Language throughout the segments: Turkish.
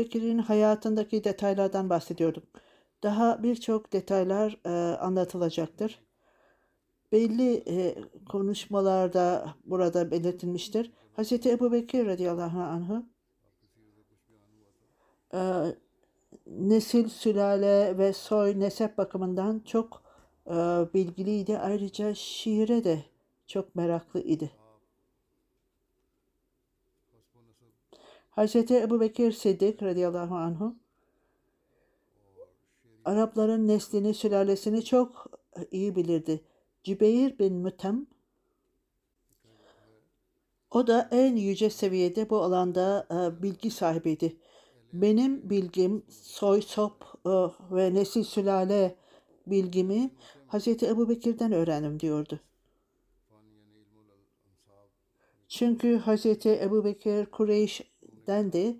Bekir'in hayatındaki detaylardan bahsediyorduk. Daha birçok detaylar e, anlatılacaktır. Belli e, konuşmalarda burada belirtilmiştir. Hz. Ebu Bekir radıyallahu anh'ı e, nesil, sülale ve soy, nesep bakımından çok e, bilgiliydi. Ayrıca şiire de çok meraklı idi. Hz. Ebu Bekir Siddik radıyallahu anhu Arapların neslini, sülalesini çok iyi bilirdi. Cübeyr bin Mütem o da en yüce seviyede bu alanda e, bilgi sahibiydi. Benim bilgim, soy, sop e, ve nesil sülale bilgimi Hz. Ebu Bekir'den öğrendim diyordu. Çünkü Hz. Ebu Bekir Kureyş'dendi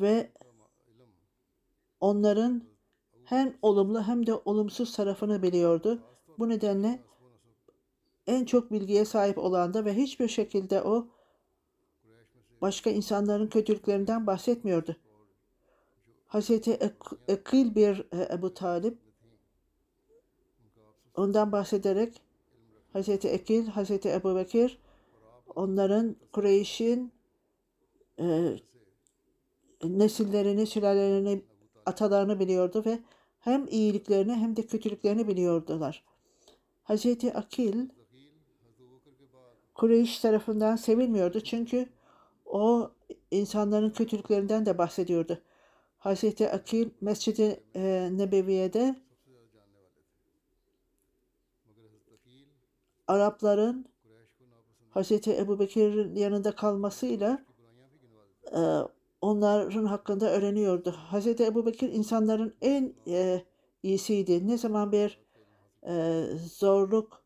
ve onların hem olumlu hem de olumsuz tarafını biliyordu. Bu nedenle en çok bilgiye sahip olan da ve hiçbir şekilde o başka insanların kötülüklerinden bahsetmiyordu. Hazreti Ek- Ekil bir e, Ebu Talip ondan bahsederek Hazreti Ekil, Hazreti Ebu Bekir onların Kureyş'in e, nesillerini, sülalelerini, atalarını biliyordu ve hem iyiliklerini hem de kötülüklerini biliyordular. Hazreti Akil Kureyş tarafından sevilmiyordu çünkü o insanların kötülüklerinden de bahsediyordu. Hazreti Akil Mescid-i e, Nebeviye'de Arapların Hazreti Ebu Bekir'in yanında kalmasıyla e, onların hakkında öğreniyordu. Hazreti Ebu Bekir insanların en e, iyisiydi. Ne zaman bir e, zorluk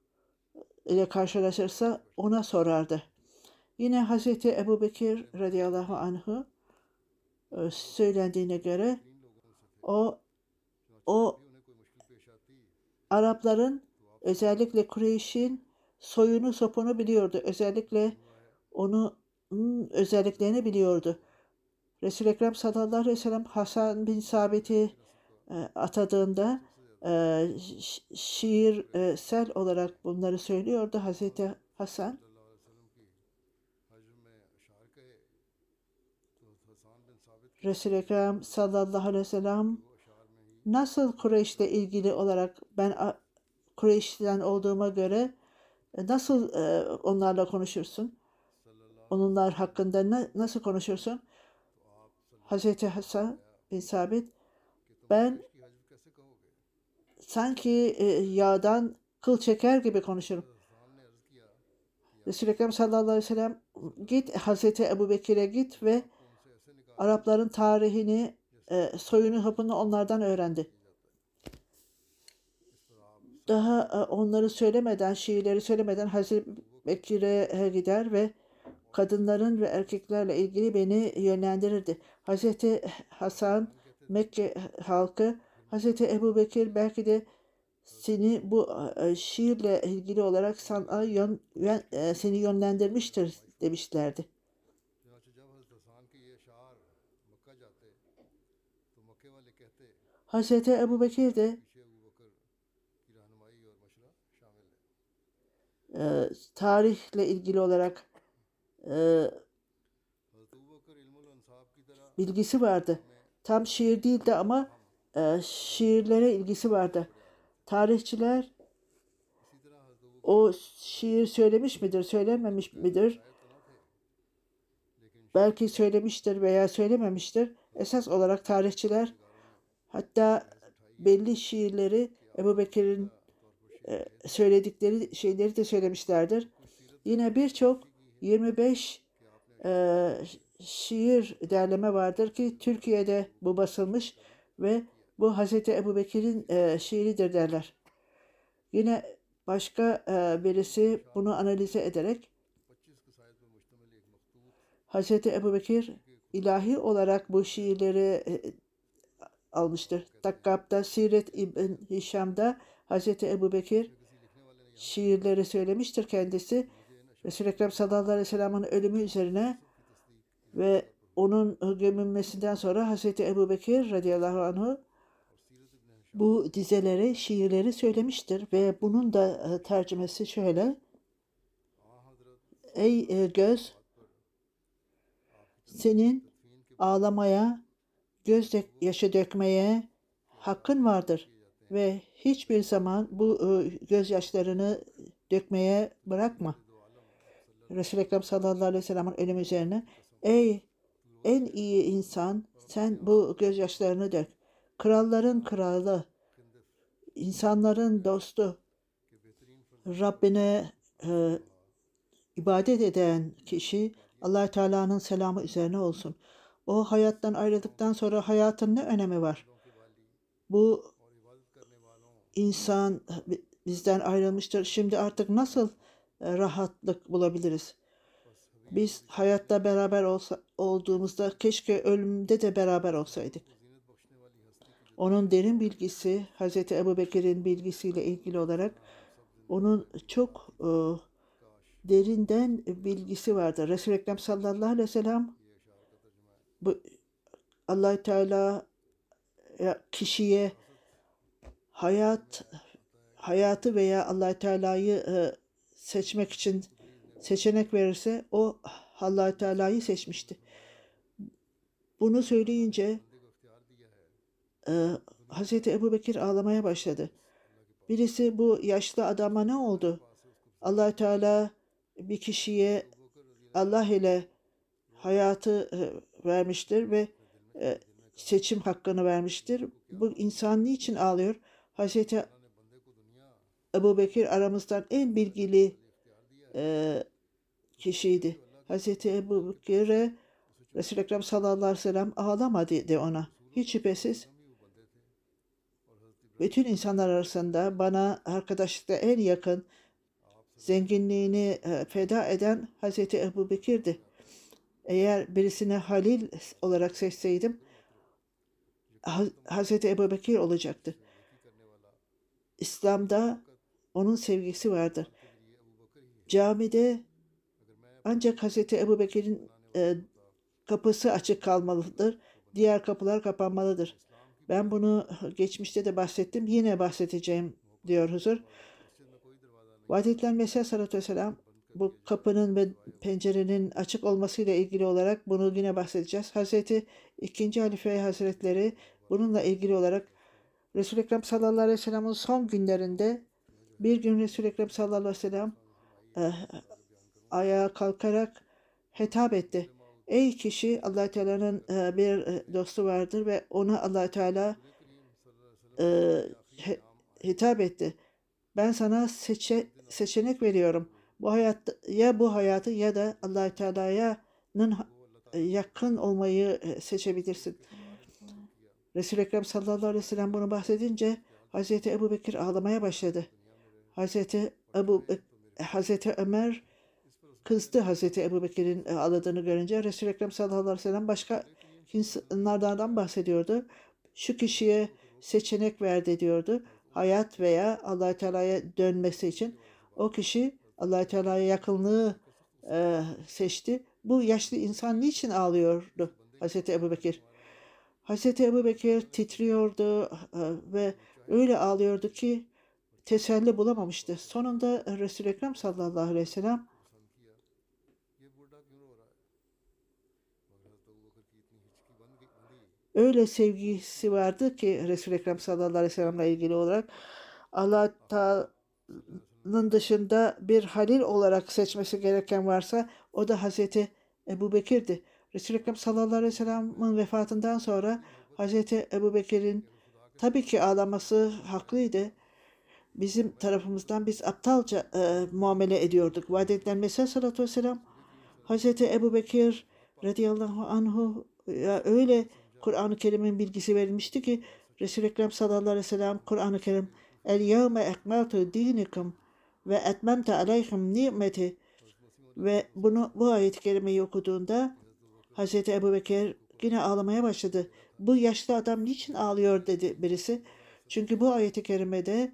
ile karşılaşırsa ona sorardı. Yine Hazreti Ebu Bekir radıyallahu anh'ı e, söylendiğine göre o o Arapların özellikle Kureyş'in soyunu sopunu biliyordu. Özellikle onu özelliklerini biliyordu. Resul-i Ekrem sallallahu aleyhi ve sellem Hasan bin Sabit'i e, atadığında e, şi- şiirsel olarak bunları söylüyordu Hazreti Hasan. Resul-i Ekrem sallallahu aleyhi ve sellem nasıl Kureyş'le ilgili olarak ben Kureyş'ten olduğuma göre e, nasıl e, onlarla konuşursun? Onunlar hakkında na- nasıl konuşursun? Hazreti Hasan bin Sabit ben sanki e, yağdan kıl çeker gibi konuşurum. Resul-i Ekrem sallallahu aleyhi ve sellem git Hazreti Ebu Bekir'e git ve Arapların tarihini, e, soyunu, hapını onlardan öğrendi. Daha e, onları söylemeden, şiirleri söylemeden Hazreti Bekir'e e, gider ve kadınların ve erkeklerle ilgili beni yönlendirirdi. Hz. Hasan Mekke halkı Hz. Ebu Bekir belki de seni bu e, şiirle ilgili olarak sana yön, yön, e, seni yönlendirmiştir demişlerdi. Hz. Ebu Bekir de e, tarihle ilgili olarak ee, bilgisi vardı. Tam şiir değildi ama e, şiirlere ilgisi vardı. Tarihçiler o şiir söylemiş midir, söylememiş midir? Belki söylemiştir veya söylememiştir. Esas olarak tarihçiler hatta belli şiirleri Ebu Bekir'in e, söyledikleri şeyleri de söylemişlerdir. Yine birçok 25 e, şiir derleme vardır ki Türkiye'de bu basılmış ve bu Hazreti Ebu Bekir'in e, şiiridir derler. Yine başka e, birisi bunu analize ederek Hazreti Ebu Bekir ilahi olarak bu şiirleri e, almıştır. Takkab'da, Siret İbn Hişam'da Hazreti Ebu Bekir şiirleri söylemiştir kendisi. Resul-i Ekrem sallallahu aleyhi ve sellem'in ölümü üzerine ve onun gömülmesinden sonra Hazreti Ebu Bekir radıyallahu anhu bu dizeleri, şiirleri söylemiştir ve bunun da e, tercümesi şöyle. Ey e, göz, senin ağlamaya, göz yaşı dökmeye hakkın vardır ve hiçbir zaman bu e, gözyaşlarını dökmeye bırakma. Resul-i Ekrem sallallahu aleyhi ve sellem'in ölümü üzerine ey en iyi insan sen bu gözyaşlarını dök. Kralların kralı, insanların dostu, Rabbine e, ibadet eden kişi allah Teala'nın selamı üzerine olsun. O hayattan ayrıldıktan sonra hayatın ne önemi var? Bu insan bizden ayrılmıştır. Şimdi artık nasıl rahatlık bulabiliriz? Biz hayatta beraber olsa, olduğumuzda keşke ölümde de beraber olsaydık. Onun derin bilgisi, Hz. Ebu Bekir'in bilgisiyle ilgili olarak onun çok e, derinden bilgisi vardı. Resul-i Ekrem sallallahu aleyhi ve sellem bu allah Teala kişiye hayat hayatı veya allah Teala'yı e, seçmek için seçenek verirse o allah Teala'yı seçmişti. Bunu söyleyince e, Hazreti Ebu Bekir ağlamaya başladı. Birisi bu yaşlı adama ne oldu? allah Teala bir kişiye Allah ile hayatı e, vermiştir ve e, seçim hakkını vermiştir. Bu insan niçin ağlıyor? Hazreti Ebu Bekir aramızdan en bilgili e, kişiydi. Hazreti Ebu Bekir'e Resul-i Ekrem sallallahu aleyhi ve sellem ağlama dedi ona. Hiç şüphesiz bütün insanlar arasında bana arkadaşlıkta en yakın zenginliğini e, feda eden Hazreti Ebu Bekir'di. Eğer birisine Halil olarak seçseydim Ha- Hazreti Ebu Bekir olacaktı. İslam'da onun sevgisi vardır. Camide ancak Hazreti Ebu Bekir'in e, kapısı açık kalmalıdır. Diğer kapılar kapanmalıdır. Ben bunu geçmişte de bahsettim. Yine bahsedeceğim diyor huzur. Vahdetlen Mesih Aleyhisselatü Vesselam bu kapının ve pencerenin açık olmasıyla ilgili olarak bunu yine bahsedeceğiz. Hazreti 2. Halife Hazretleri bununla ilgili olarak Resul-i Ekrem sallallahu aleyhi ve sellem'in son günlerinde bir gün Resul-i Ekrem sallallahu aleyhi ve sellem eh, ayağa kalkarak hitap etti. Ey kişi allah Teala'nın eh, bir eh, dostu vardır ve ona allah Teala he- hitap etti. Ben sana seçe, seçenek veriyorum. Bu hayatta ya bu hayatı ya da allah Teala'nın yakın olmayı e, seçebilirsin. Resul-i Ekrem sallallahu aleyhi ve sellem bunu bahsedince Hazreti Ebu Bekir ağlamaya başladı. Hazreti Ebu Hazreti Ömer kızdı Hazreti Ebu Bekir'in e, ağladığını görünce Resul-i Ekrem sallallahu aleyhi ve sellem başka insanlardan bahsediyordu. Şu kişiye seçenek verdi diyordu. Hayat veya allah Teala'ya dönmesi için. O kişi allah Teala'ya yakınlığı e, seçti. Bu yaşlı insan niçin ağlıyordu Hazreti Ebu Bekir? Hazreti Ebu Bekir titriyordu e, ve öyle ağlıyordu ki teselli bulamamıştı. Sonunda e, Resul-i Ekrem sallallahu aleyhi ve sellem öyle sevgisi vardı ki Resul-i Ekrem sallallahu aleyhi ve sellem'le ilgili olarak Allah Teala'nın dışında bir halil olarak seçmesi gereken varsa o da Hazreti Ebu Bekir'di. Resul-i Ekrem sallallahu aleyhi ve sellem'in vefatından sonra Hazreti Ebu Bekir'in tabii ki ağlaması haklıydı. Bizim tarafımızdan biz aptalca e, muamele ediyorduk. Vaat edilen Mesih sallallahu aleyhi ve sellem Hazreti Ebu Bekir radıyallahu anhu ya öyle Kur'an-ı Kerim'in bilgisi verilmişti ki Resul-i Ekrem sallallahu aleyhi ve sellem Kur'an-ı Kerim El yevme ekmeltu dinikum ve etmemte aleyhim nimeti ve bunu bu ayet-i kerimeyi okuduğunda Hazreti Ebu Bekir yine ağlamaya başladı. Bu yaşlı adam niçin ağlıyor dedi birisi. Çünkü bu ayet-i kerimede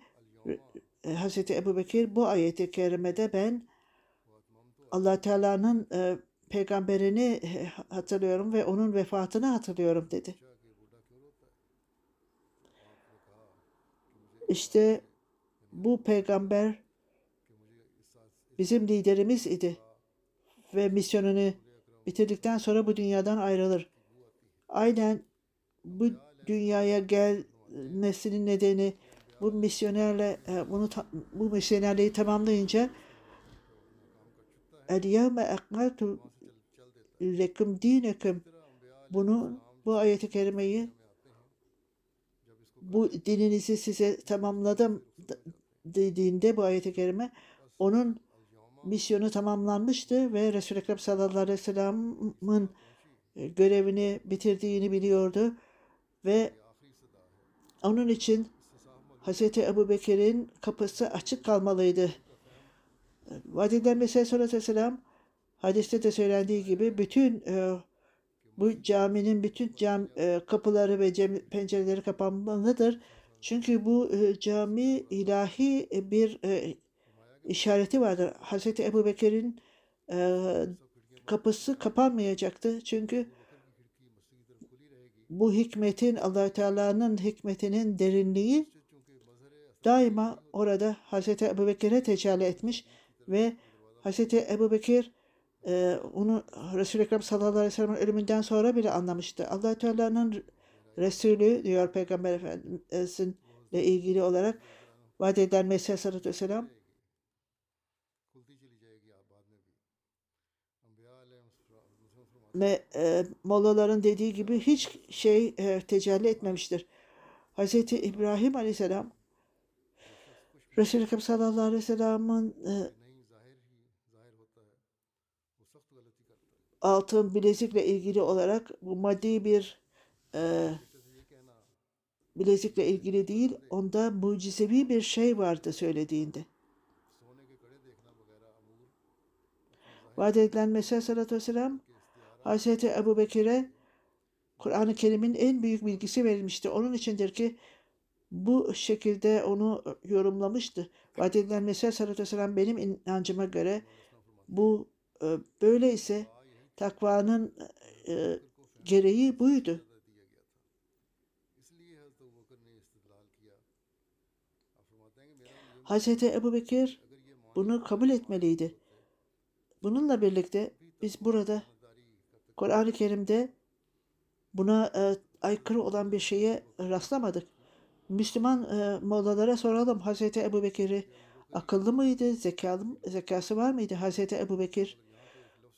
Hazreti Ebu Bekir bu ayet-i kerimede ben allah Teala'nın e, peygamberini e, hatırlıyorum ve onun vefatını hatırlıyorum dedi. İşte bu peygamber bizim liderimiz idi ve misyonunu bitirdikten sonra bu dünyadan ayrılır. Aynen bu dünyaya gelmesinin nedeni bu misyonerle e, bunu bu misyonerliği tamamlayınca El yevme ekmeltu lekum dinekum bunu bu ayeti kerimeyi bu dininizi size tamamladım dediğinde bu ayeti kerime onun misyonu tamamlanmıştı ve Resul-i Ekrem sallallahu aleyhi ve sellem'in e, görevini bitirdiğini biliyordu ve onun için Hazreti Ebu Bekir'in kapısı açık kalmalıydı. Vadiden Mesih sallallahu aleyhi ve sellem hadiste de söylendiği gibi bütün e, bu caminin bütün cam e, kapıları ve cam, pencereleri kapanmalıdır. Çünkü bu e, cami ilahi bir e, işareti vardır. Hazreti Ebu Bekir'in e, kapısı kapanmayacaktı. Çünkü bu hikmetin allah Teala'nın hikmetinin derinliği daima orada Hazreti Ebubekir'e tecelli etmiş ve Hazreti Ebubekir e, onu Resul-i Ekrem sallallahu aleyhi ve sellem'in ölümünden sonra bile anlamıştı. allah Teala'nın Resulü diyor Peygamber Efendimiz'in ile ilgili olarak vaat edilen Mesih sallallahu aleyhi ve sellem ve e, Mollaların dediği gibi hiç şey e, tecelli etmemiştir. Hz. İbrahim aleyhisselam Resul-i Ekrem sallallahu aleyhi ve sellem'in e, altın bilezikle ilgili olarak bu maddi bir e, bilezikle ilgili değil, onda mucizevi bir şey vardı söylediğinde. Vaat edilen Mesih sallallahu aleyhi ve sellem Hazreti Ebu Bekir'e Kur'an-ı Kerim'in en büyük bilgisi verilmişti. Onun içindir ki bu şekilde onu e, yorumlamıştı. Vadedilen Mesih sallallahu aleyhi ve benim inancıma göre bu e, böyle ise takvanın e, gereği buydu. Hz. Ebu Bekir bunu kabul etmeliydi. Bununla birlikte biz burada Kur'an-ı Kerim'de buna e, aykırı olan bir şeye rastlamadık. Müslüman e, mollalara soralım. Hazreti Ebu Bekir'i akıllı mıydı? Zekalı, zekası var mıydı? Hazreti Ebu Bekir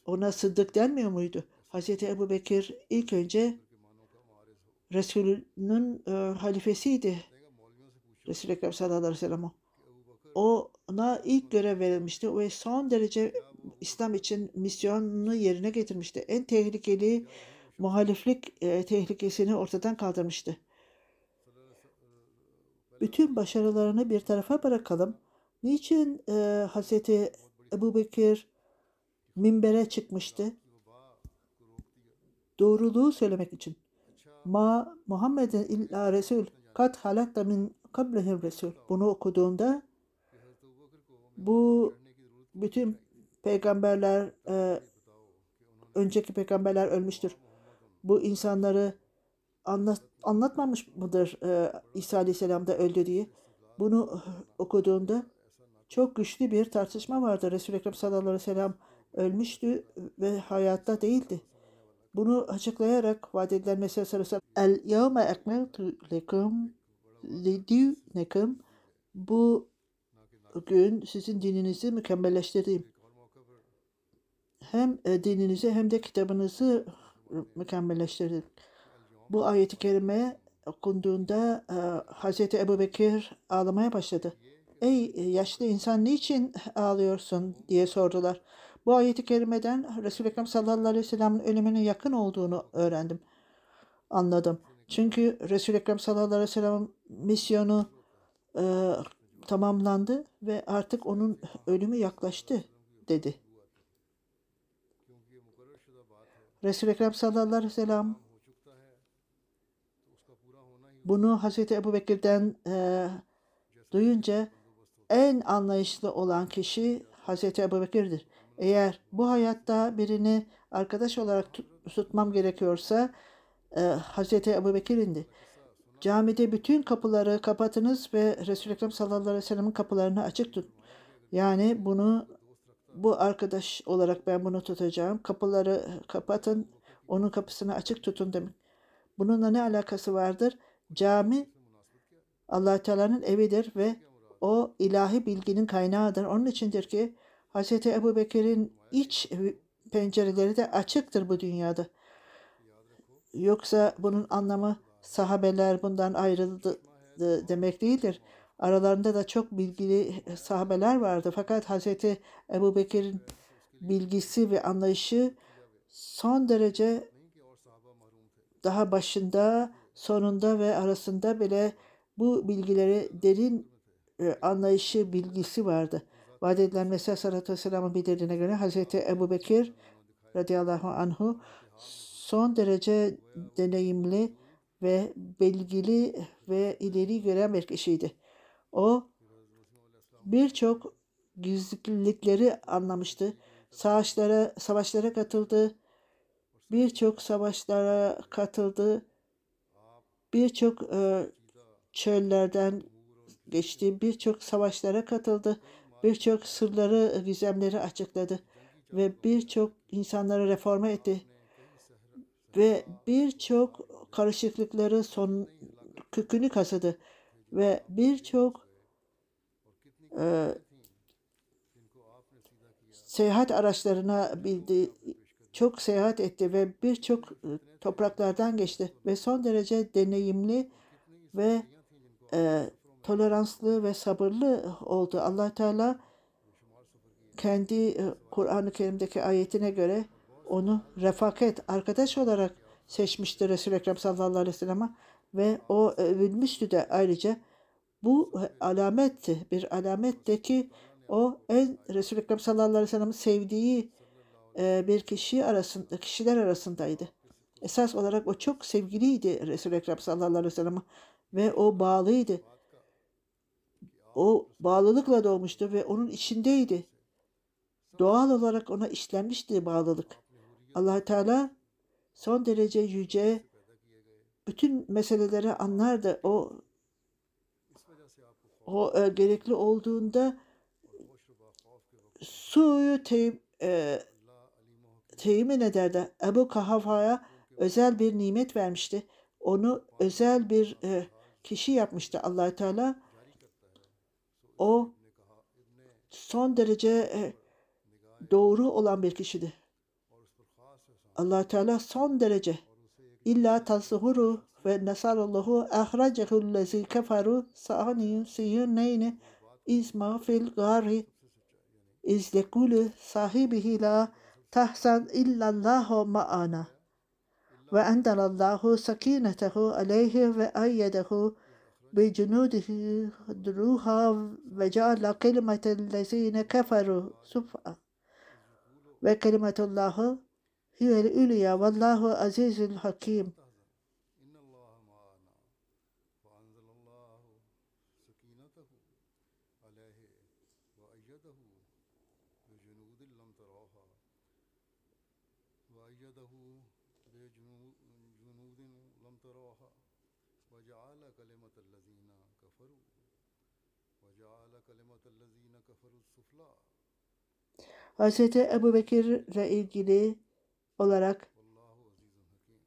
ona sıddık denmiyor muydu? Hazreti Ebu Bekir ilk önce Resulünün e, halifesiydi. Resul-i Ekrem sallallahu aleyhi ve sellem. Ona ilk görev verilmişti ve son derece İslam için misyonunu yerine getirmişti. En tehlikeli muhaliflik e, tehlikesini ortadan kaldırmıştı bütün başarılarını bir tarafa bırakalım. Niçin e, Hazreti Ebu Bekir minbere çıkmıştı? Doğruluğu söylemek için. Ma Muhammed'in illa Resul kat halatta min kablehim Resul. Bunu okuduğunda bu bütün peygamberler e, önceki peygamberler ölmüştür. Bu insanları anlat, anlatmamış mıdır e, İsa Aleyhisselam'da öldürdüğü? Bunu okuduğumda çok güçlü bir tartışma vardı. Resul-i Ekrem sallallahu aleyhi ve sellem ölmüştü ve hayatta değildi. Bunu açıklayarak vaat edilen Mesih sallallahu aleyhi ve sellem El yevme ekmeltu lekum dinekum bu gün sizin dininizi mükemmelleştireyim. Hem e, dininizi hem de kitabınızı mükemmelleştirdim. Bu ayeti kerime okunduğunda e, Hz. Ebu Bekir ağlamaya başladı. Ey yaşlı insan niçin ağlıyorsun diye sordular. Bu ayeti kerimeden Resul-i Ekrem sallallahu aleyhi ve sellem'in ölümüne yakın olduğunu öğrendim. Anladım. Çünkü Resul-i Ekrem sallallahu aleyhi ve sellem misyonu e, tamamlandı ve artık onun ölümü yaklaştı dedi. Resul-i Ekrem sallallahu aleyhi ve sellem bunu Hazreti Ebu Bekir'den e, duyunca en anlayışlı olan kişi Hazreti Ebu Bekir'dir. Eğer bu hayatta birini arkadaş olarak tut- tutmam gerekiyorsa e, Hazreti Ebu Bekir'indi. Camide bütün kapıları kapatınız ve Resul-i Ekrem sallallahu aleyhi ve sellem'in kapılarını açık tutun. Yani bunu bu arkadaş olarak ben bunu tutacağım. Kapıları kapatın, onun kapısını açık tutun demek. Bununla ne alakası vardır? Cami allah Teala'nın evidir ve o ilahi bilginin kaynağıdır. Onun içindir ki Hz. Ebu Bekir'in iç pencereleri de açıktır bu dünyada. Yoksa bunun anlamı sahabeler bundan ayrıldı demek değildir. Aralarında da çok bilgili sahabeler vardı. Fakat Hz. Ebu Bekir'in bilgisi ve anlayışı son derece daha başında sonunda ve arasında bile bu bilgileri derin e, anlayışı, bilgisi vardı. Vaat edilen Mesih Sallallahu Vesselam'ın bildirdiğine göre Hz. Ebu Bekir radıyallahu anhu son derece deneyimli ve bilgili ve ileri gören bir kişiydi. O birçok gizlilikleri anlamıştı. Savaşlara, savaşlara katıldı. Birçok savaşlara katıldı. Birçok e, çöllerden geçti. Birçok savaşlara katıldı. Birçok sırları, gizemleri açıkladı. Ve birçok insanları reforme etti. Ve birçok karışıklıkları son kökünü kazıdı. Ve birçok e, seyahat araçlarına bildi, çok seyahat etti ve birçok e, topraklardan geçti ve son derece deneyimli ve e, toleranslı ve sabırlı oldu. Allah Teala kendi e, Kur'an-ı Kerim'deki ayetine göre onu refaket, arkadaş olarak seçmişti Resul-i Ekrem sallallahu aleyhi ve sellem'e ve o övülmüştü de ayrıca bu alametti, bir alametti ki o en Resul-i Ekrem sallallahu aleyhi ve sellem'in sevdiği e, bir kişi arasında, kişiler arasındaydı. Esas olarak o çok sevgiliydi Resul-i Ekrem sallallahu aleyhi ve sellem'e ve o bağlıydı. O bağlılıkla doğmuştu ve onun içindeydi. Doğal olarak ona işlenmişti bağlılık. allah Teala son derece yüce bütün meseleleri anlardı. O o e, gerekli olduğunda suyu teyim, e, temin ederdi. Ebu Kahafa'ya özel bir nimet vermişti. Onu özel bir e, kişi yapmıştı allah Teala. O son derece e, doğru olan bir kişidir. allah Teala son derece illa tazhuru ve nasarallahu ahracehu lezi keferu sa'ani siyuneyni izma fil gari iz yekulu sahibihi la tahzan illallahu ma'ana وأنزل الله سكينته عليه وأيده بجنوده دروها وجعل كلمة الذين كفروا سفأ وكلمة الله هي العليا والله عزيز حكيم. وأيده بجنود لم تروها وأيده بجنود لم تروها وجعل كلمة الذين كفروا وجعل كلمة الذين كفروا السفلى Hz. Ebu Bekir'le ilgili olarak والله عزيز حكيم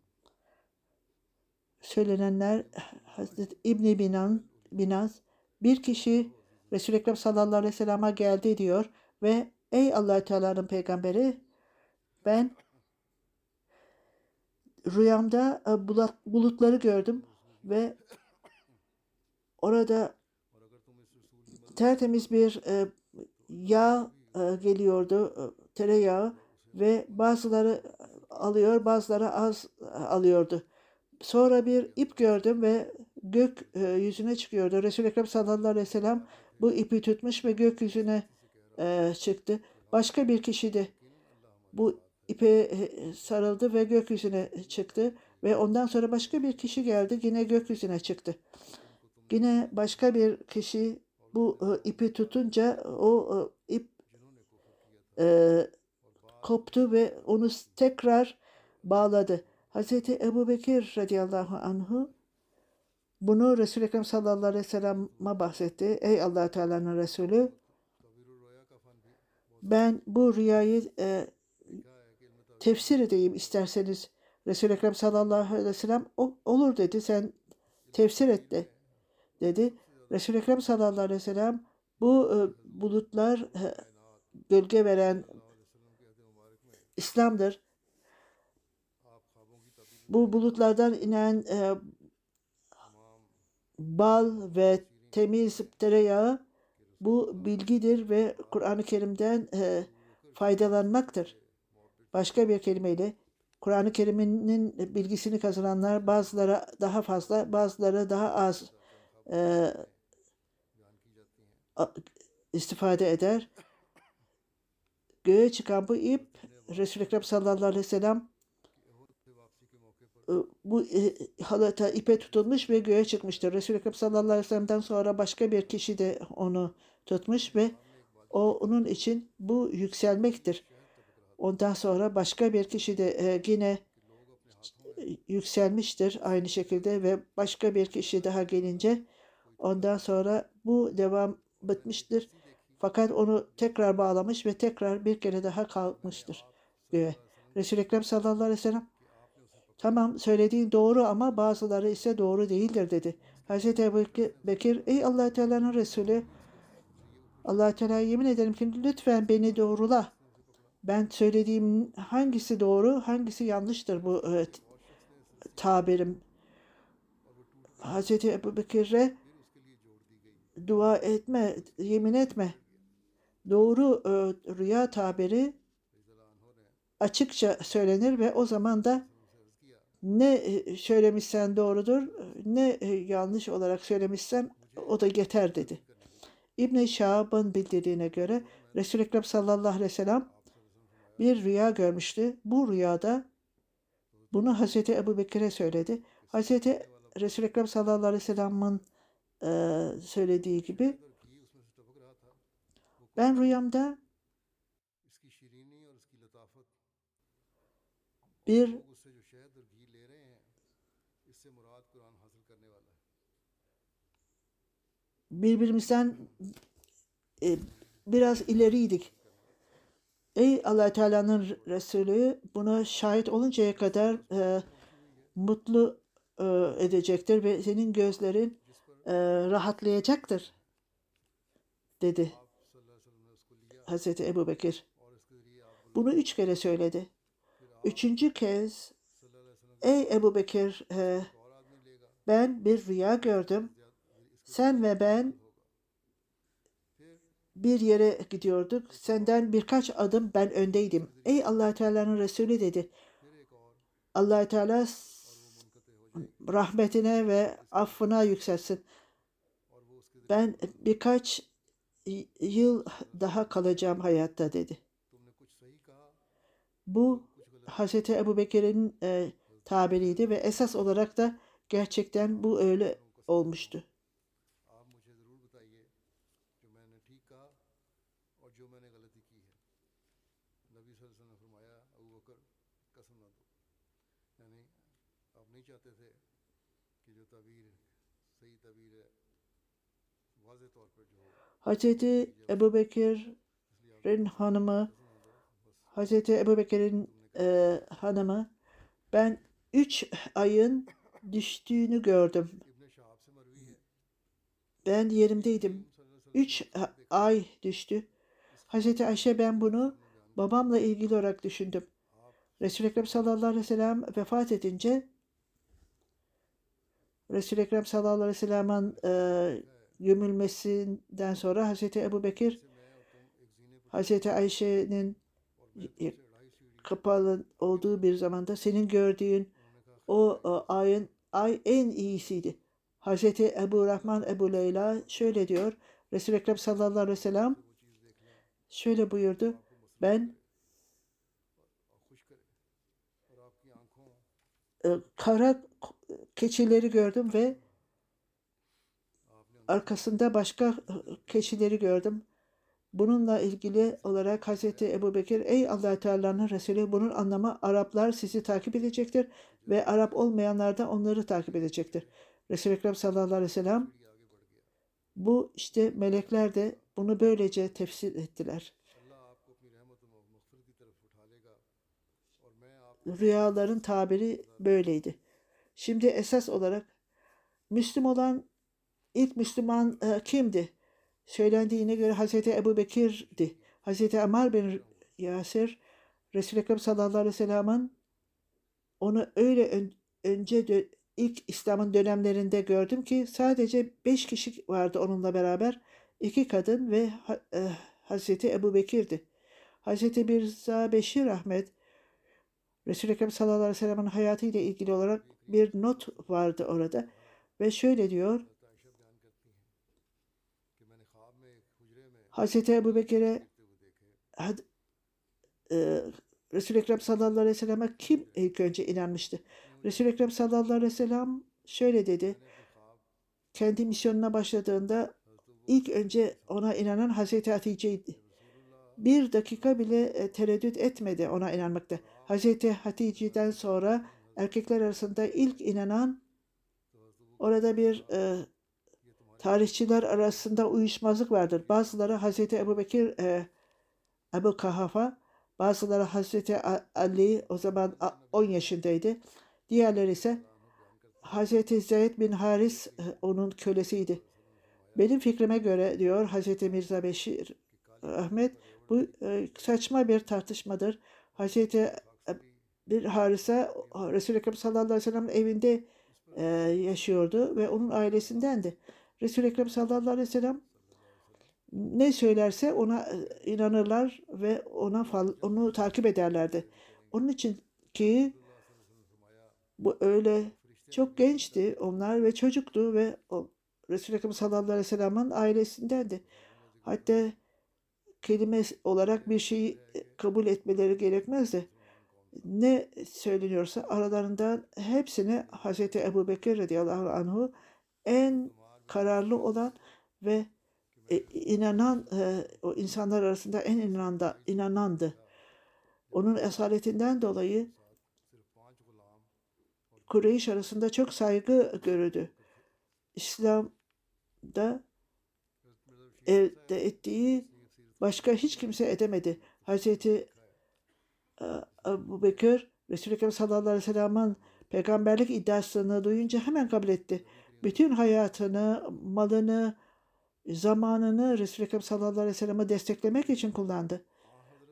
söylenenler Hazreti İbni Binan, Binaz bir kişi Resul-i Ekrem sallallahu aleyhi ve sellem'e geldi diyor ve ey allah Teala'nın peygamberi ben rüyamda e, bulutları gördüm ve orada tertemiz bir e, yağ e, geliyordu, tereyağı ve bazıları alıyor, bazıları az alıyordu. Sonra bir ip gördüm ve gök yüzüne çıkıyordu. Resul-i Ekrem sallallahu aleyhi ve sellem bu ipi tutmuş ve gökyüzüne e, çıktı. Başka bir kişi de bu ipe e, sarıldı ve gökyüzüne çıktı ve ondan sonra başka bir kişi geldi yine gökyüzüne çıktı. Yine başka bir kişi bu e, ipi tutunca o e, ip e, koptu ve onu tekrar bağladı. Hazreti Ebu Bekir radıyallahu anhu bunu Resul-i Ekrem sallallahu aleyhi ve sellem'e bahsetti. Ey allah Teala'nın Resulü ben bu rüyayı e, tefsir edeyim isterseniz. Resul-i Ekrem sallallahu aleyhi ve sellem olur dedi sen tefsir et de dedi. Resul-i Ekrem sallallahu aleyhi ve sellem bu e, bulutlar e, gölge veren İslam'dır. Bu bulutlardan inen e, bal ve temiz tereyağı bu bilgidir ve Kur'an-ı Kerim'den e, faydalanmaktır. Başka bir kelimeyle Kur'an-ı Kerim'in bilgisini kazananlar bazılara daha fazla, bazıları daha az e, istifade eder. Göğe çıkan bu ip Resul-i Ekrem sallallahu aleyhi ve sellem e, bu e, halata ipe tutulmuş ve göğe çıkmıştır. Resul-i Ekrem sallallahu aleyhi ve sellem'den sonra başka bir kişi de onu tutmuş ve o onun için bu yükselmektir. Ondan sonra başka bir kişi de e, yine yükselmiştir aynı şekilde ve başka bir kişi daha gelince ondan sonra bu devam bitmiştir. Fakat onu tekrar bağlamış ve tekrar bir kere daha kalkmıştır göğe. Resul-i Ekrem sallallahu aleyhi ve sellem Tamam söylediğin doğru ama bazıları ise doğru değildir dedi. Hazreti Ebu Bekir ey allah Teala'nın Resulü allah Teala'ya yemin ederim ki lütfen beni doğrula. Ben söylediğim hangisi doğru hangisi yanlıştır bu e, tabirim. Hazreti Ebu Bekir'e dua etme, yemin etme. Doğru e, rüya tabiri açıkça söylenir ve o zaman da ne e, söylemişsen doğrudur, ne e, yanlış olarak söylemişsen o da yeter dedi. İbn-i Şahab'ın bildirdiğine göre Resul-i Ekrem sallallahu aleyhi ve sellem bir rüya görmüştü. Bu rüyada bunu Hazreti Ebu Bekir'e söyledi. Hazreti Resul-i Ekrem sallallahu aleyhi ve sellem'in e, söylediği gibi ben rüyamda bir birbirimizden e, biraz ileriydik. Ey allah Teala'nın Resulü buna şahit oluncaya kadar e, mutlu e, edecektir ve senin gözlerin e, rahatlayacaktır dedi Hazreti Ebu Bekir. Bunu üç kere söyledi. Üçüncü kez ey Ebu Bekir e, ben bir rüya gördüm. Sen ve ben bir yere gidiyorduk. Senden birkaç adım ben öndeydim. Ey allah Teala'nın Resulü dedi. allah Teala rahmetine ve affına yükselsin. Ben birkaç yıl daha kalacağım hayatta dedi. Bu Hz. Ebu Bekir'in e, tabiriydi ve esas olarak da gerçekten bu öyle olmuştu. Hazreti Ebu Bekir'in hanımı, Hazreti Ebu Bekir'in e, hanımı, ben üç ayın düştüğünü gördüm. Ben yerimdeydim. Üç ay düştü. Hazreti Ayşe ben bunu babamla ilgili olarak düşündüm. Resul-i Ekrem sallallahu aleyhi ve sellem vefat edince Resul-i Ekrem sallallahu aleyhi ve sellem'in e, gömülmesinden sonra Hazreti Ebu Bekir Hazreti Ayşe'nin kapalı olduğu bir zamanda senin gördüğün o ayın ay en iyisiydi. Hazreti Ebu Rahman Ebu Leyla şöyle diyor. Resul-i Ekrem sallallahu aleyhi ve sellem şöyle buyurdu. Ben e, kara keçileri gördüm ve arkasında başka kişileri gördüm. Bununla ilgili olarak Hazreti Ebu Bekir, ey allah Teala'nın Resulü bunun anlamı Araplar sizi takip edecektir ve Arap olmayanlar da onları takip edecektir. Resul-i Ekrem sallallahu aleyhi ve sellem bu işte melekler de bunu böylece tefsir ettiler. Rüyaların tabiri böyleydi. Şimdi esas olarak Müslüm olan ilk Müslüman e, kimdi? Söylendiğine göre Hazreti Ebu Bekir'di. Hazreti Ammar bin Yasir Resul-i Ekrem sallallahu aleyhi ve sellem'in onu öyle ön- önce dö- ilk İslam'ın dönemlerinde gördüm ki sadece beş kişi vardı onunla beraber. iki kadın ve e, Hazreti Ebu Bekir'di. Hazreti Mirza Beşir Ahmet Resul-i Ekrem sallallahu aleyhi ve sellem'in hayatıyla ilgili olarak bir not vardı orada ve şöyle diyor. Hazreti Ebu Bekir'e e, Resul-i Ekrem sallallahu aleyhi ve sellem'e kim ilk önce inanmıştı? Resul-i Ekrem sallallahu aleyhi ve sellem şöyle dedi. Kendi misyonuna başladığında ilk önce ona inanan Hazreti Hatice'ydi. Bir dakika bile e, tereddüt etmedi ona inanmakta. Hazreti Hatice'den sonra erkekler arasında ilk inanan orada bir e, tarihçiler arasında uyuşmazlık vardır. Bazıları Hazreti Ebu Bekir e, Ebu Kahafa, bazıları A- Ali o zaman a- 10 yaşındaydı. Diğerleri ise Hazreti Zeyd bin Haris e, onun kölesiydi. Benim fikrime göre diyor Hazreti Mirza Beşir Ahmet bu e, saçma bir tartışmadır. Hazreti e, bir Haris'e Resul-i Ekrem sallallahu aleyhi ve sellem'in evinde e, yaşıyordu ve onun ailesindendi. Resul-i Ekrem sallallahu aleyhi ve sellem ne söylerse ona e, inanırlar ve ona onu takip ederlerdi. Onun için ki bu öyle çok gençti onlar ve çocuktu ve Resul-i Ekrem sallallahu aleyhi ve sellem'in ailesindendi. Hatta kelime olarak bir şeyi e, kabul etmeleri gerekmezdi. Ne söyleniyorsa aralarından hepsini Hazreti Ebu Bekir radıyallahu anhu en kararlı olan ve e, inanan e, o insanlar arasında en inanda, inanandı. Onun esaletinden dolayı Kureyş arasında çok saygı görüldü. İslam'da elde ettiği başka hiç kimse edemedi. Hazreti Ebu Bekir Resul-i Ekrem sallallahu aleyhi ve sellem'in peygamberlik iddiasını duyunca hemen kabul etti. Bütün hayatını, malını, zamanını Resul-i Ekrem sallallahu aleyhi ve sellem'i desteklemek için kullandı.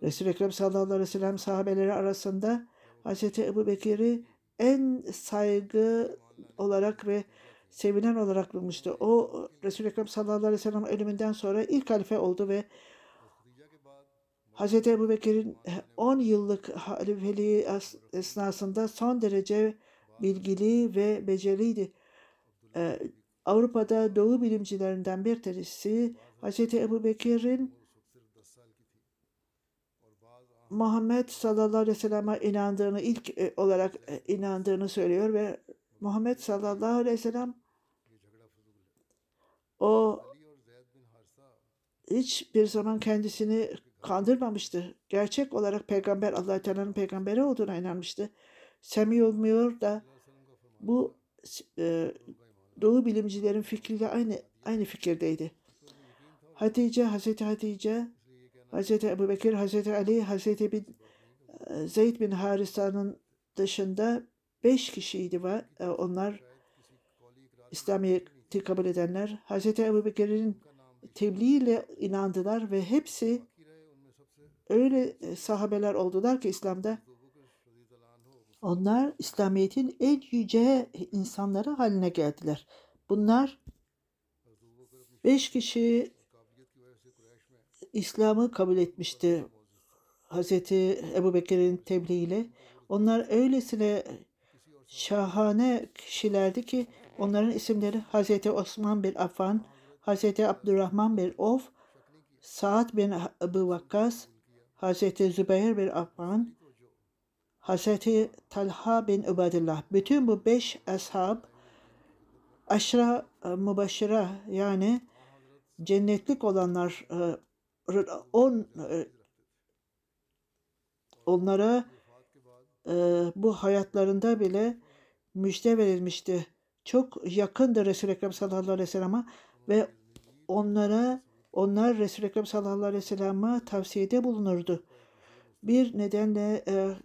Resul-i Ekrem sallallahu aleyhi ve sellem sahabeleri arasında Hazreti Ebu Bekir'i en saygı olarak ve sevilen olarak bulmuştu. O Resul-i Ekrem sallallahu aleyhi ve sellem ölümünden sonra ilk halife oldu ve Hz. Ebu Bekir'in 10 yıllık halifeliği as- esnasında son derece bilgili ve beceriydi. Ee, Avrupa'da doğu bilimcilerinden bir tanesi Hz. Ebu Bekir'in Muhammed sallallahu aleyhi ve sellem'e inandığını ilk e, olarak e, inandığını söylüyor ve Muhammed sallallahu aleyhi ve sellem o hiçbir zaman kendisini kandırmamıştı. Gerçek olarak peygamber allah Teala'nın peygamberi olduğuna inanmıştı. Semi olmuyor da bu e, Doğu bilimcilerin fikriyle aynı aynı fikirdeydi. Hatice, Hazreti Hatice, Hazreti Ebu Bekir, Hazreti Ali, Hazreti bin e, Zeyd bin Harisa'nın dışında beş kişiydi var. E, Onlar İslamiyet'i kabul edenler. Hazreti Ebu Bekir'in tebliğiyle inandılar ve hepsi öyle e, sahabeler oldular ki İslam'da onlar İslamiyet'in en yüce insanları haline geldiler. Bunlar beş kişi İslam'ı kabul etmişti Hazreti Ebu Bekir'in tebliğiyle. Onlar öylesine şahane kişilerdi ki onların isimleri Hazreti Osman bin Affan, Hazreti Abdurrahman bin Of, Sa'd bin Ebu Vakkas, Hazreti Zübeyir bin Affan, Hazreti Talha bin Ubadillah. Bütün bu beş ashab aşra e, mübaşşira yani cennetlik olanlar e, on e, onlara bu hayatlarında bile müjde verilmişti. Çok yakındı Resul-i Ekrem sallallahu aleyhi ve sellem'e ve onlara onlar Resul-i Ekrem sallallahu aleyhi ve sellem'e tavsiyede bulunurdu. Bir nedenle e,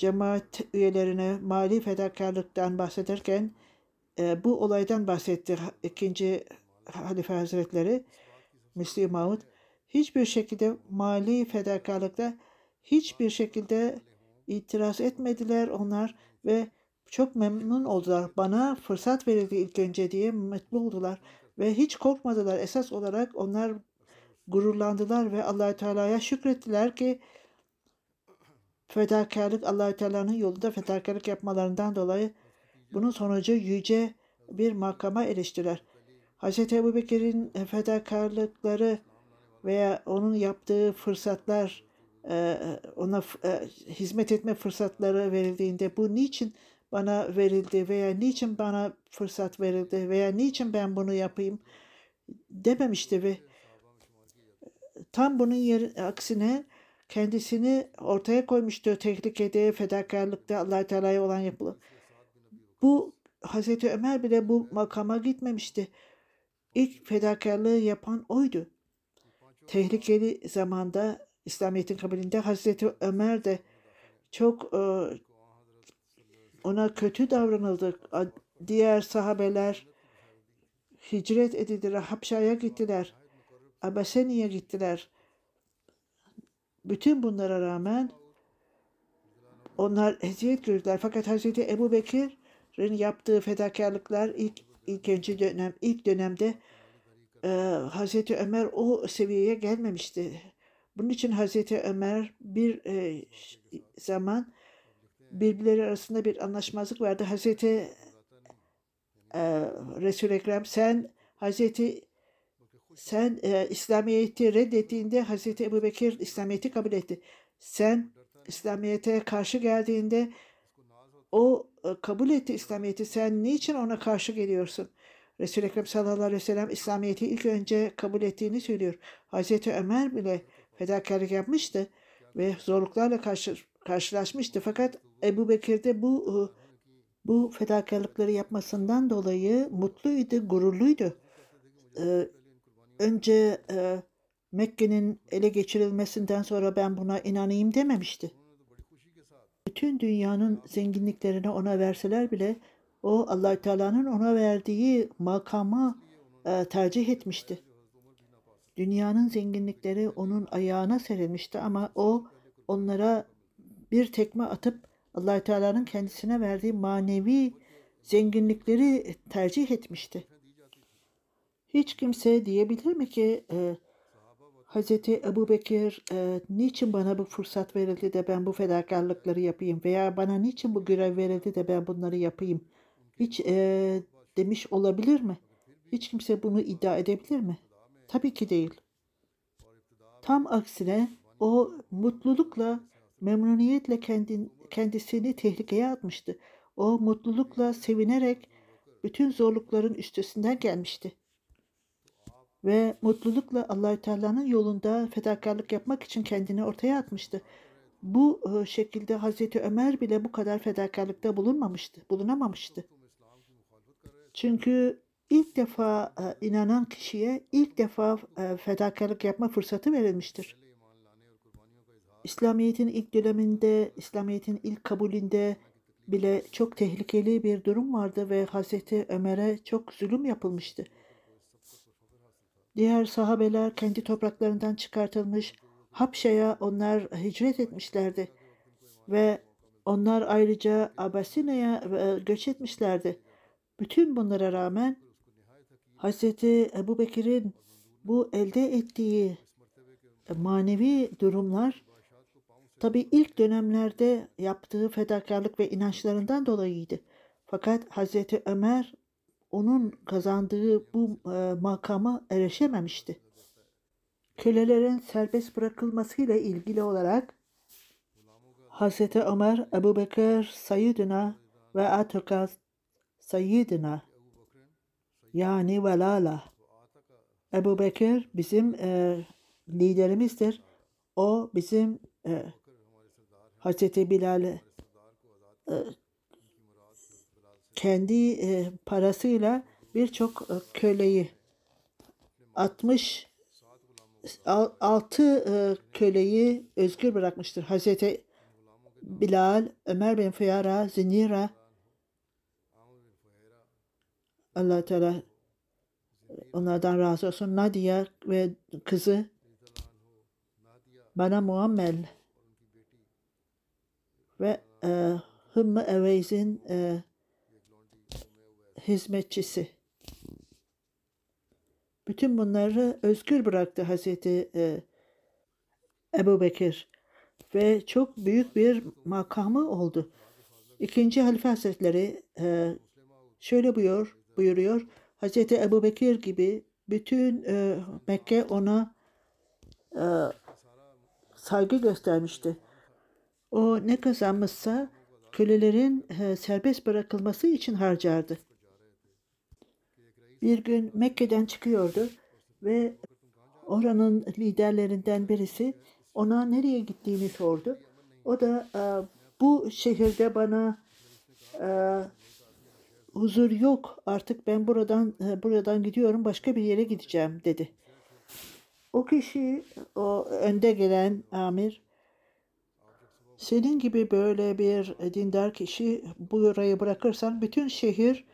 cemaat üyelerine mali fedakarlıktan bahsederken e, bu olaydan bahsetti ikinci Halife Hazretleri Müslim Mahmud. Hiçbir şekilde mali fedakarlıkta hiçbir şekilde itiraz etmediler onlar ve çok memnun oldular. Bana fırsat verildi ilk önce diye mutlu oldular ve hiç korkmadılar. Esas olarak onlar gururlandılar ve Allahü Teala'ya şükrettiler ki fedakarlık Allahü Teala'nın yolunda fedakarlık yapmalarından dolayı bunun sonucu yüce bir makama eriştiler. Hz. Ebu Bekir'in fedakarlıkları veya onun yaptığı fırsatlar e, ona e, hizmet etme fırsatları verildiğinde bu niçin bana verildi veya niçin bana fırsat verildi veya niçin ben bunu yapayım dememişti ve tam bunun yer, aksine kendisini ortaya koymuştu tehlikede, fedakarlıkta allah Teala'ya olan yapılı. Bu Hazreti Ömer bile bu makama gitmemişti. İlk fedakarlığı yapan oydu. Tehlikeli zamanda İslamiyet'in kabulünde Hazreti Ömer de çok e, ona kötü davranıldı. Diğer sahabeler hicret edildiler, Habşa'ya gittiler, Abaseni'ye gittiler. Bütün bunlara rağmen onlar eziyet gördüler. Fakat Hazreti Ebu Bekir'in yaptığı fedakarlıklar ilk önce dönem ilk dönemde e, Hazreti Ömer o seviyeye gelmemişti. Bunun için Hazreti Ömer bir e, zaman birbirleri arasında bir anlaşmazlık vardı. Hazreti e, Resul-i Ekrem sen Hazreti sen e, İslamiyet'i reddettiğinde Hazreti Ebu Bekir İslamiyet'i kabul etti. Sen İslamiyet'e karşı geldiğinde o e, kabul etti İslamiyet'i. Sen niçin ona karşı geliyorsun? Resul-i Ekrem sallallahu aleyhi ve sellem İslamiyet'i ilk önce kabul ettiğini söylüyor. Hazreti Ömer bile fedakarlık yapmıştı ve zorluklarla karşı, karşılaşmıştı. Fakat Ebu Bekir de bu e, bu fedakarlıkları yapmasından dolayı mutluydu, gururluydu. Ee, önce e, Mekke'nin ele geçirilmesinden sonra ben buna inanayım dememişti. Bütün dünyanın zenginliklerini ona verseler bile o allah Teala'nın ona verdiği makama e, tercih etmişti. Dünyanın zenginlikleri onun ayağına serilmişti ama o onlara bir tekme atıp allah Teala'nın kendisine verdiği manevi zenginlikleri tercih etmişti. Hiç kimse diyebilir mi ki e, Hz. Ebu Bekir e, niçin bana bu fırsat verildi de ben bu fedakarlıkları yapayım veya bana niçin bu görev verildi de ben bunları yapayım hiç e, demiş olabilir mi? Hiç kimse bunu iddia edebilir mi? Tabii ki değil. Tam aksine o mutlulukla, memnuniyetle kendin, kendisini tehlikeye atmıştı. O mutlulukla, sevinerek bütün zorlukların üstesinden gelmişti ve mutlulukla Allahü Teala'nın yolunda fedakarlık yapmak için kendini ortaya atmıştı. Bu e, şekilde Hazreti Ömer bile bu kadar fedakarlıkta bulunmamıştı, bulunamamıştı. Çünkü ilk defa e, inanan kişiye ilk defa e, fedakarlık yapma fırsatı verilmiştir. İslamiyet'in ilk döneminde, İslamiyet'in ilk kabulünde bile çok tehlikeli bir durum vardı ve Hazreti Ömer'e çok zulüm yapılmıştı. Diğer sahabeler kendi topraklarından çıkartılmış, Habşa'ya onlar hicret etmişlerdi ve onlar ayrıca Abasine'ye göç etmişlerdi. Bütün bunlara rağmen Hazreti Ebu Bekir'in bu elde ettiği manevi durumlar tabi ilk dönemlerde yaptığı fedakarlık ve inançlarından dolayıydı. Fakat Hazreti Ömer onun kazandığı bu e, makama erişememişti. Kölelerin serbest bırakılmasıyla ilgili olarak Hazreti Ömer, Ebu Bekir, Sayyidina ve Atıka Sayyidina yani velala. Ebu Bekir bizim e, liderimizdir. O bizim e, Hazreti Bilal'i e, kendi e, parasıyla birçok e, köleyi 60 al- altı e, köleyi özgür bırakmıştır. Hazreti Bilal, Ömer bin Fiyara, Zinira Allah Teala onlardan razı olsun. Nadia ve kızı bana Muammel ve e, Hümmü Eveys'in e, hizmetçisi. Bütün bunları özgür bıraktı Hazreti e, Ebu Bekir ve çok büyük bir makamı oldu. İkinci Halife Hazretleri e, şöyle buyuruyor, buyuruyor. Hazreti Ebu Bekir gibi bütün e, Mekke ona e, saygı göstermişti. O ne kazanmışsa kölelerin e, serbest bırakılması için harcardı. Bir gün Mekke'den çıkıyordu ve oranın liderlerinden birisi ona nereye gittiğini sordu. O da bu şehirde bana huzur yok artık ben buradan e, buradan gidiyorum başka bir yere gideceğim dedi. O kişi o önde gelen amir senin gibi böyle bir dindar kişi burayı bırakırsan bütün şehir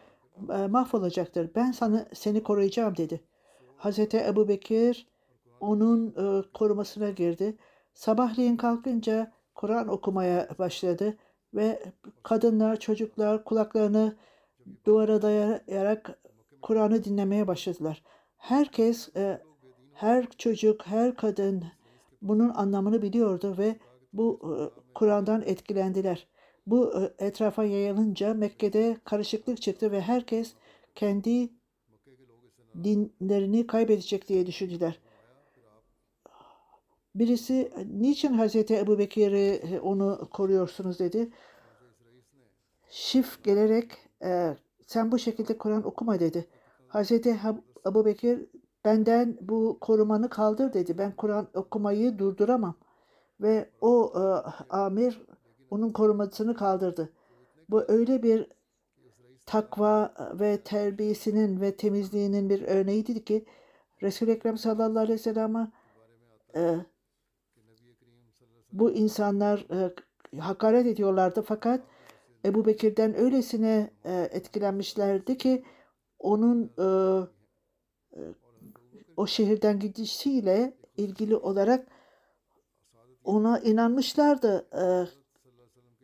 mahvolacaktır. Ben sana seni koruyacağım dedi. Hazreti Ebu Bekir onun e, korumasına girdi. Sabahleyin kalkınca Kur'an okumaya başladı ve kadınlar, çocuklar kulaklarını duvara dayayarak Kur'an'ı dinlemeye başladılar. Herkes, e, her çocuk, her kadın bunun anlamını biliyordu ve bu e, Kur'an'dan etkilendiler. Bu e, etrafa yayılınca Mekke'de karışıklık çıktı ve herkes kendi dinlerini kaybedecek diye düşündüler. Birisi niçin Hazreti Ebu Bekir'i e, onu koruyorsunuz dedi. Şif gelerek e, sen bu şekilde Kur'an okuma dedi. Hazreti Ebu Bekir benden bu korumanı kaldır dedi. Ben Kur'an okumayı durduramam. Ve o e, amir onun korumasını kaldırdı. Bu öyle bir takva ve terbiyesinin ve temizliğinin bir örneğiydi ki Resul-i Ekrem sallallahu aleyhi ve sellem'e e, bu insanlar e, hakaret ediyorlardı fakat Ebu Bekir'den öylesine e, etkilenmişlerdi ki onun e, e, o şehirden gidişiyle ilgili olarak ona inanmışlardı. E,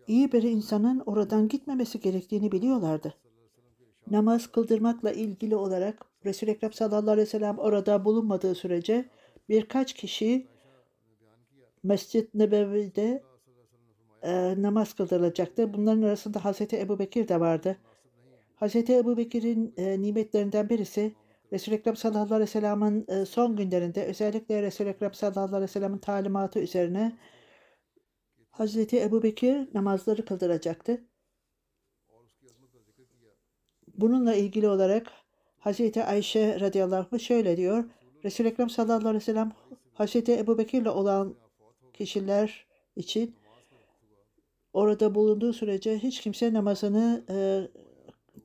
iyi bir insanın oradan gitmemesi gerektiğini biliyorlardı. Namaz kıldırmakla ilgili olarak Resul-i Ekrem sallallahu aleyhi ve sellem orada bulunmadığı sürece birkaç kişi Mescid-i Nebevi'de e, namaz kıldırılacaktı. Bunların arasında Hazreti Ebu Bekir de vardı. Hazreti Ebu Bekir'in e, nimetlerinden birisi Resul-i Ekrem sallallahu aleyhi ve sellem'in e, son günlerinde özellikle Resul-i Ekrem sallallahu aleyhi ve sellem'in talimatı üzerine Hazreti Ebu Bekir namazları kıldıracaktı. Bununla ilgili olarak Hazreti Ayşe radıyallahu şöyle diyor. Resul-i Ekrem sallallahu aleyhi ve sellem Hazreti Ebu Bekir'le olan kişiler için orada bulunduğu sürece hiç kimse namazını e,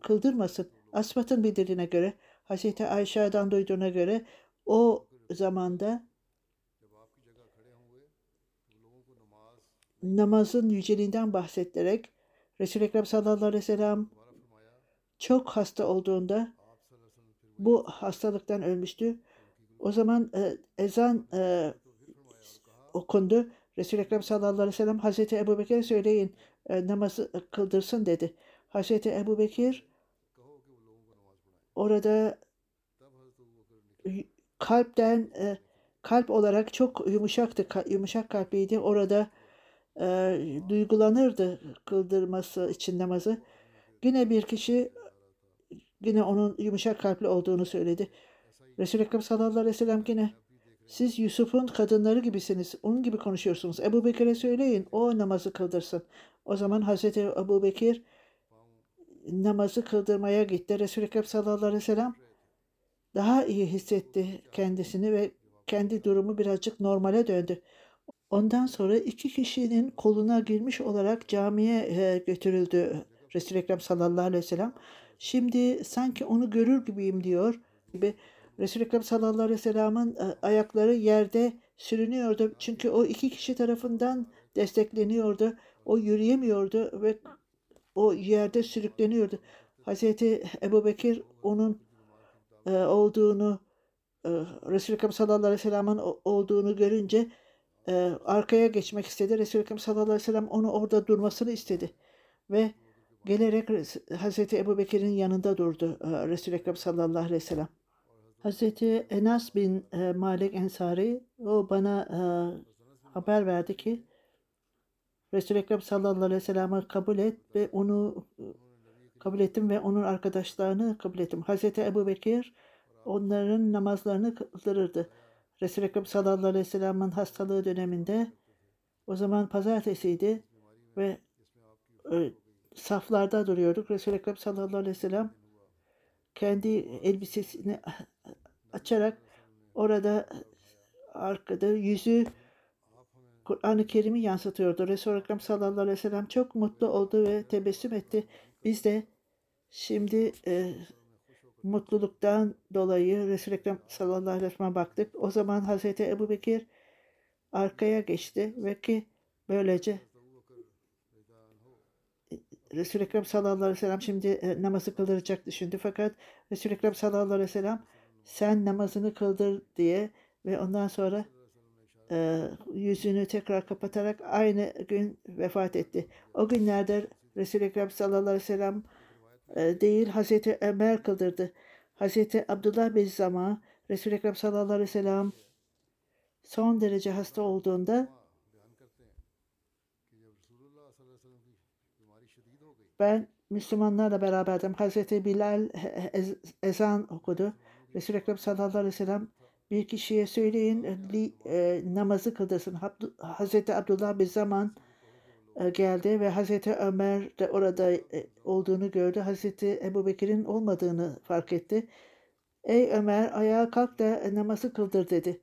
kıldırmasın. Asbat'ın bildirdiğine göre, Hazreti Ayşe'den duyduğuna göre o zamanda namazın yüceliğinden bahsettirerek Resul-i Ekrem sallallahu aleyhi ve sellem çok hasta olduğunda bu hastalıktan ölmüştü. O zaman e, ezan e, okundu. Resul-i Ekrem sallallahu aleyhi ve sellem Hazreti Ebu Bekir'e söyleyin e, namazı e, kıldırsın dedi. Hazreti Ebu Bekir orada kalpten e, kalp olarak çok yumuşaktı. Ka, yumuşak kalpliydi. Orada e, duygulanırdı kıldırması için namazı. Yine bir kişi yine onun yumuşak kalpli olduğunu söyledi. Resul-i Ekrem sallallahu aleyhi ve sellem yine siz Yusuf'un kadınları gibisiniz. Onun gibi konuşuyorsunuz. Ebu Bekir'e söyleyin. O namazı kıldırsın. O zaman Hazreti Ebu Bekir namazı kıldırmaya gitti. Resul-i Ekrem sallallahu aleyhi ve sellem daha iyi hissetti kendisini ve kendi durumu birazcık normale döndü. Ondan sonra iki kişinin koluna girmiş olarak camiye e, götürüldü Resul-i Ekrem sallallahu aleyhi ve sellem. Şimdi sanki onu görür gibiyim diyor gibi Resul-i Ekrem sallallahu aleyhi ve sellem'in e, ayakları yerde sürünüyordu. Çünkü o iki kişi tarafından destekleniyordu. O yürüyemiyordu ve o yerde sürükleniyordu. Hazreti Ebu Bekir onun e, olduğunu Resul-i Ekrem sallallahu aleyhi ve sellem'in olduğunu görünce e, arkaya geçmek istedi. Resul-i Ekrem sallallahu aleyhi ve sellem onu orada durmasını istedi. Ve gelerek Hazreti Ebu Bekir'in yanında durdu e, Resul-i Ekrem sallallahu aleyhi ve sellem. Hazreti Enas bin e, Malik Ensari o bana e, haber verdi ki Resul-i Ekrem sallallahu aleyhi ve sellem'i kabul et ve onu e, kabul ettim ve onun arkadaşlarını kabul ettim. Hazreti Ebu Bekir onların namazlarını kıldırırdı. Resul-i Ekrem sallallahu aleyhi ve sellem'in hastalığı döneminde o zaman pazartesiydi ve e, saflarda duruyorduk. Resul-i Ekrem sallallahu aleyhi ve sellem kendi elbisesini açarak orada arkada yüzü Kur'an-ı Kerim'i yansıtıyordu. Resul-i Ekrem sallallahu aleyhi ve sellem çok mutlu oldu ve tebessüm etti. Biz de şimdi e, mutluluktan dolayı Resul-i Ekrem sallallahu aleyhi ve sellem'e baktık. O zaman Hazreti Ebu Bekir arkaya geçti ve ki böylece Resul-i Ekrem sallallahu aleyhi ve sellem şimdi e, namazı kıldıracak düşündü. Fakat Resul-i Ekrem sallallahu aleyhi ve sellem sen namazını kıldır diye ve ondan sonra e, yüzünü tekrar kapatarak aynı gün vefat etti. O günlerde Resul-i Ekrem sallallahu aleyhi ve sellem ee, değil Hazreti Ömer kıldırdı. Hazreti Abdullah bin Zama Resul-i Ekrem sallallahu aleyhi ve sellem son derece hasta olduğunda ben Müslümanlarla beraberdim. Hazreti Bilal ezan okudu. Resul-i Ekrem sallallahu aleyhi ve sellem bir kişiye söyleyin li, e, namazı kıldırsın. Hazreti Abdullah bir zaman geldi ve Hazreti Ömer de orada e, olduğunu gördü. Hazreti Ebu Bekir'in olmadığını fark etti. Ey Ömer ayağa kalk da e, namazı kıldır dedi.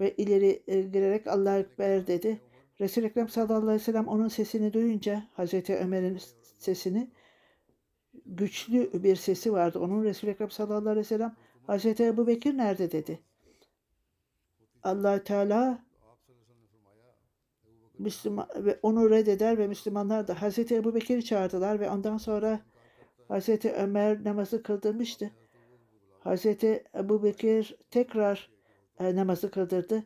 Ve ileri e, girerek Allahu Ekber dedi. Resul-i Ekrem sallallahu aleyhi ve sellem onun sesini duyunca Hazreti Ömer'in sesini güçlü bir sesi vardı. Onun Resul-i Ekrem sallallahu aleyhi ve sellem Hazreti Ebu Bekir nerede dedi. allah Teala Müslüman ve onu reddeder ve Müslümanlar da Hazreti Ebu Bekir'i çağırdılar ve ondan sonra Hazreti Ömer namazı kıldırmıştı. Hazreti Ebu Bekir tekrar e, namazı kıldırdı.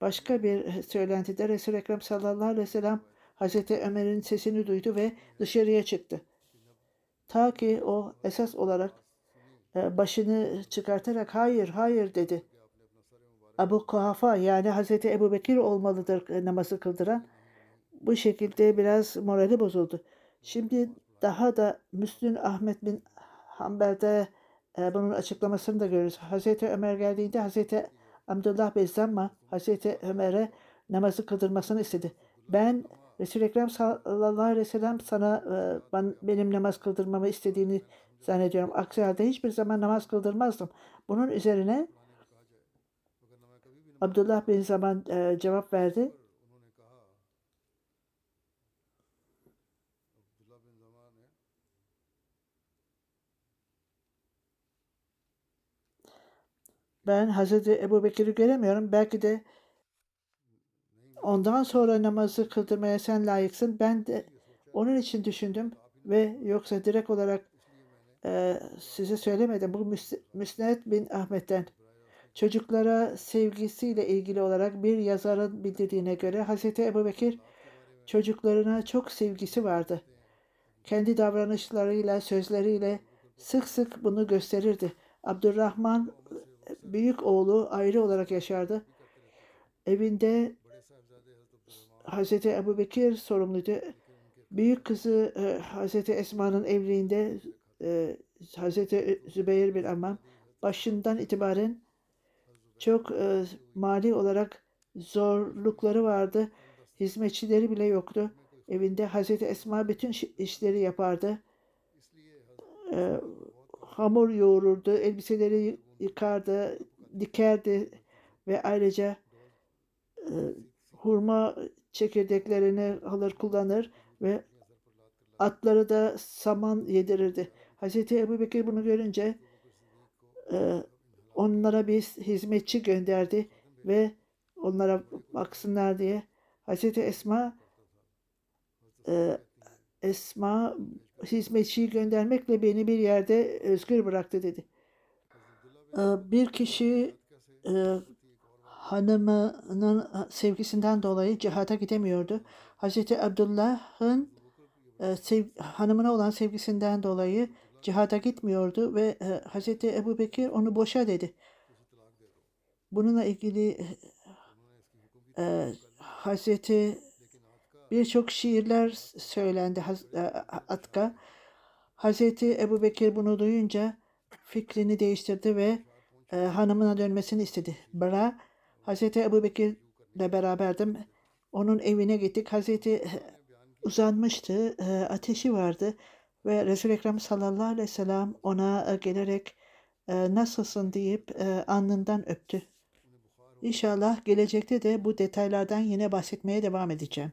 Başka bir söylentide Resul-i Ekrem sallallahu aleyhi ve sellem Hazreti Ömer'in sesini duydu ve dışarıya çıktı. Ta ki o esas olarak e, başını çıkartarak hayır hayır dedi. Abu Kuhafa yani Hazreti Ebu Bekir olmalıdır e, namazı kıldıran. Bu şekilde biraz morali bozuldu. Şimdi daha da Müslüm Ahmet bin Hanbel'de e, bunun açıklamasını da görürüz. Hazreti Ömer geldiğinde Hazreti Abdullah Bezzamma Hazreti Ömer'e namazı kıldırmasını istedi. Ben Resul-i Ekrem sallallahu aleyhi ve sellem sana e, ben, benim namaz kıldırmamı istediğini zannediyorum. Aksi halde hiçbir zaman namaz kıldırmazdım. Bunun üzerine Abdullah bin Zaman e, cevap verdi. Ben Hazreti Ebu Bekir'i göremiyorum. Belki de ondan sonra namazı kıldırmaya sen layıksın. Ben de onun için düşündüm ve yoksa direkt olarak e, size söylemedim. Bu Müsned bin Ahmet'ten. Çocuklara sevgisiyle ilgili olarak bir yazarın bildirdiğine göre Hazreti Ebu Bekir çocuklarına çok sevgisi vardı. Kendi davranışlarıyla, sözleriyle sık sık bunu gösterirdi. Abdurrahman büyük oğlu ayrı olarak yaşardı. Evinde Hazreti Ebu Bekir sorumluydu. Büyük kızı e, Hazreti Esma'nın evliliğinde e, Hazreti Zübeyir bin Ammam başından itibaren çok e, mali olarak zorlukları vardı. Hizmetçileri bile yoktu. Evinde Hazreti Esma bütün işleri yapardı. E, hamur yoğururdu, elbiseleri yıkardı, dikerdi ve ayrıca e, hurma çekirdeklerini alır kullanır ve atları da saman yedirirdi. Hazreti Ebu Bekir bunu görünce e, onlara bir hizmetçi gönderdi ve onlara baksınlar diye. Hazreti Esma e, Esma hizmetçiyi göndermekle beni bir yerde özgür bıraktı dedi. E, bir kişi e, hanımının sevgisinden dolayı cihada gidemiyordu. Hazreti Abdullah'ın e, hanımına olan sevgisinden dolayı cihada gitmiyordu ve e, Hazreti Ebu Bekir onu boşa dedi. Bununla ilgili e, Hazreti birçok şiirler söylendi e, Atka. Hazreti Ebu Bekir bunu duyunca fikrini değiştirdi ve e, hanımına dönmesini istedi. Bra, Hazreti Ebu Bekir'le beraberdim. Onun evine gittik. Hazreti e, uzanmıştı. e, ateşi vardı. Ve Resul-i Ekrem sallallahu aleyhi ve sellem ona e, gelerek e, nasılsın deyip e, alnından öptü. İnşallah gelecekte de bu detaylardan yine bahsetmeye devam edeceğim.